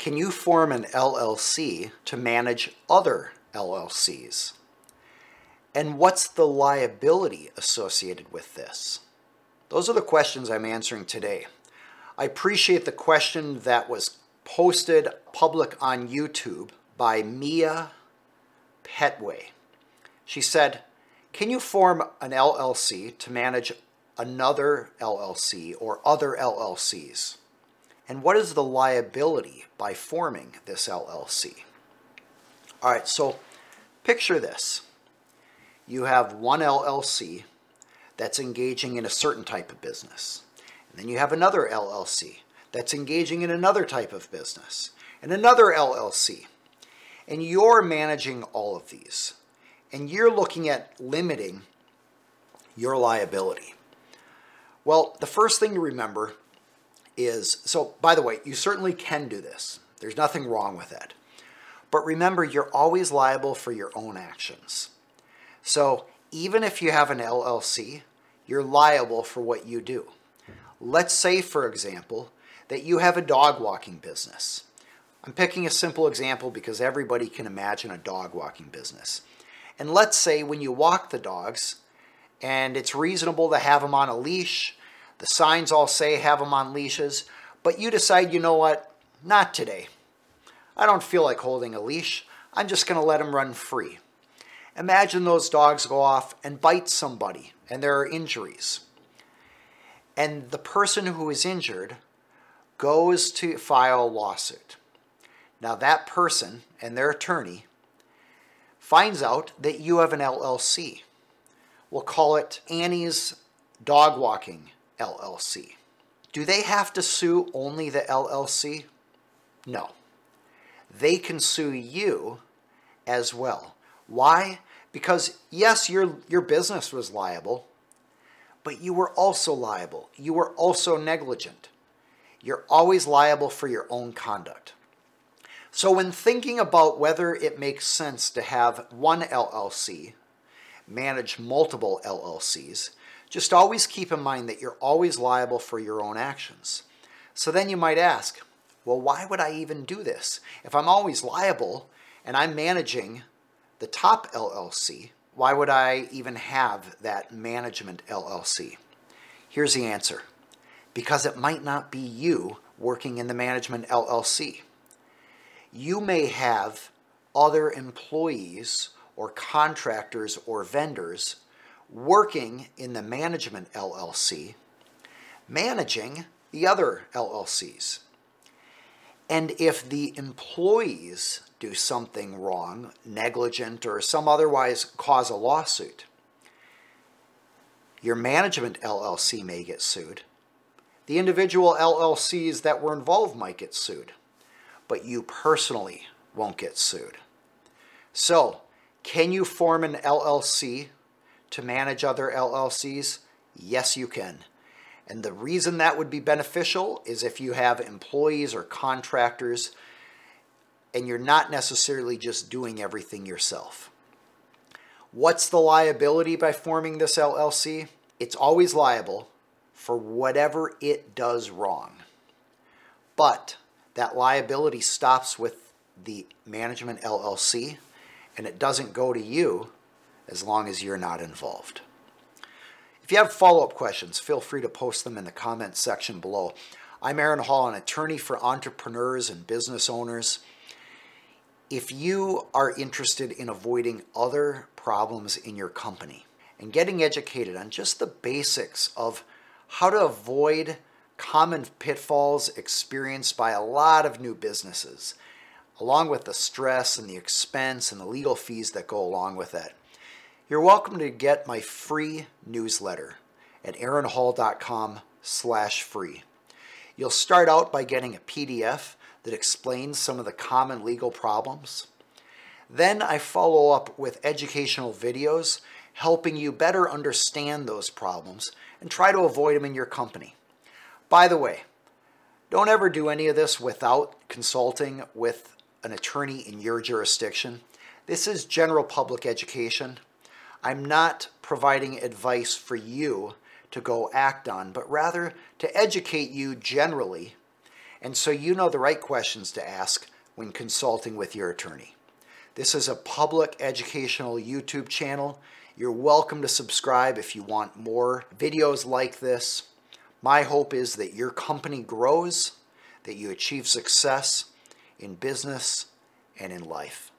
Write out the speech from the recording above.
Can you form an LLC to manage other LLCs? And what's the liability associated with this? Those are the questions I'm answering today. I appreciate the question that was posted public on YouTube by Mia Petway. She said, Can you form an LLC to manage another LLC or other LLCs? And what is the liability by forming this LLC? All right, so picture this you have one LLC that's engaging in a certain type of business. And then you have another LLC that's engaging in another type of business, and another LLC. And you're managing all of these. And you're looking at limiting your liability. Well, the first thing to remember is so, by the way, you certainly can do this. There's nothing wrong with it. But remember, you're always liable for your own actions. So even if you have an LLC, you're liable for what you do. Let's say, for example, that you have a dog walking business. I'm picking a simple example because everybody can imagine a dog walking business. And let's say when you walk the dogs, and it's reasonable to have them on a leash, the signs all say have them on leashes, but you decide, you know what, not today. I don't feel like holding a leash. I'm just going to let them run free. Imagine those dogs go off and bite somebody and there are injuries. And the person who is injured goes to file a lawsuit. Now, that person and their attorney finds out that you have an LLC. We'll call it Annie's Dog Walking LLC. Do they have to sue only the LLC? No. They can sue you as well. Why? Because yes, your, your business was liable, but you were also liable. You were also negligent. You're always liable for your own conduct. So, when thinking about whether it makes sense to have one LLC manage multiple LLCs, just always keep in mind that you're always liable for your own actions. So then you might ask, well, why would I even do this? If I'm always liable and I'm managing the top LLC, why would I even have that management LLC? Here's the answer because it might not be you working in the management LLC. You may have other employees or contractors or vendors working in the management LLC, managing the other LLCs. And if the employees do something wrong, negligent, or some otherwise cause a lawsuit, your management LLC may get sued. The individual LLCs that were involved might get sued, but you personally won't get sued. So, can you form an LLC to manage other LLCs? Yes, you can. And the reason that would be beneficial is if you have employees or contractors and you're not necessarily just doing everything yourself. What's the liability by forming this LLC? It's always liable for whatever it does wrong. But that liability stops with the management LLC and it doesn't go to you as long as you're not involved. If you have follow up questions, feel free to post them in the comments section below. I'm Aaron Hall, an attorney for entrepreneurs and business owners. If you are interested in avoiding other problems in your company and getting educated on just the basics of how to avoid common pitfalls experienced by a lot of new businesses, along with the stress and the expense and the legal fees that go along with it, you're welcome to get my free newsletter at aaronhall.com slash free. You'll start out by getting a PDF that explains some of the common legal problems. Then I follow up with educational videos helping you better understand those problems and try to avoid them in your company. By the way, don't ever do any of this without consulting with an attorney in your jurisdiction. This is general public education. I'm not providing advice for you to go act on, but rather to educate you generally and so you know the right questions to ask when consulting with your attorney. This is a public educational YouTube channel. You're welcome to subscribe if you want more videos like this. My hope is that your company grows, that you achieve success in business and in life.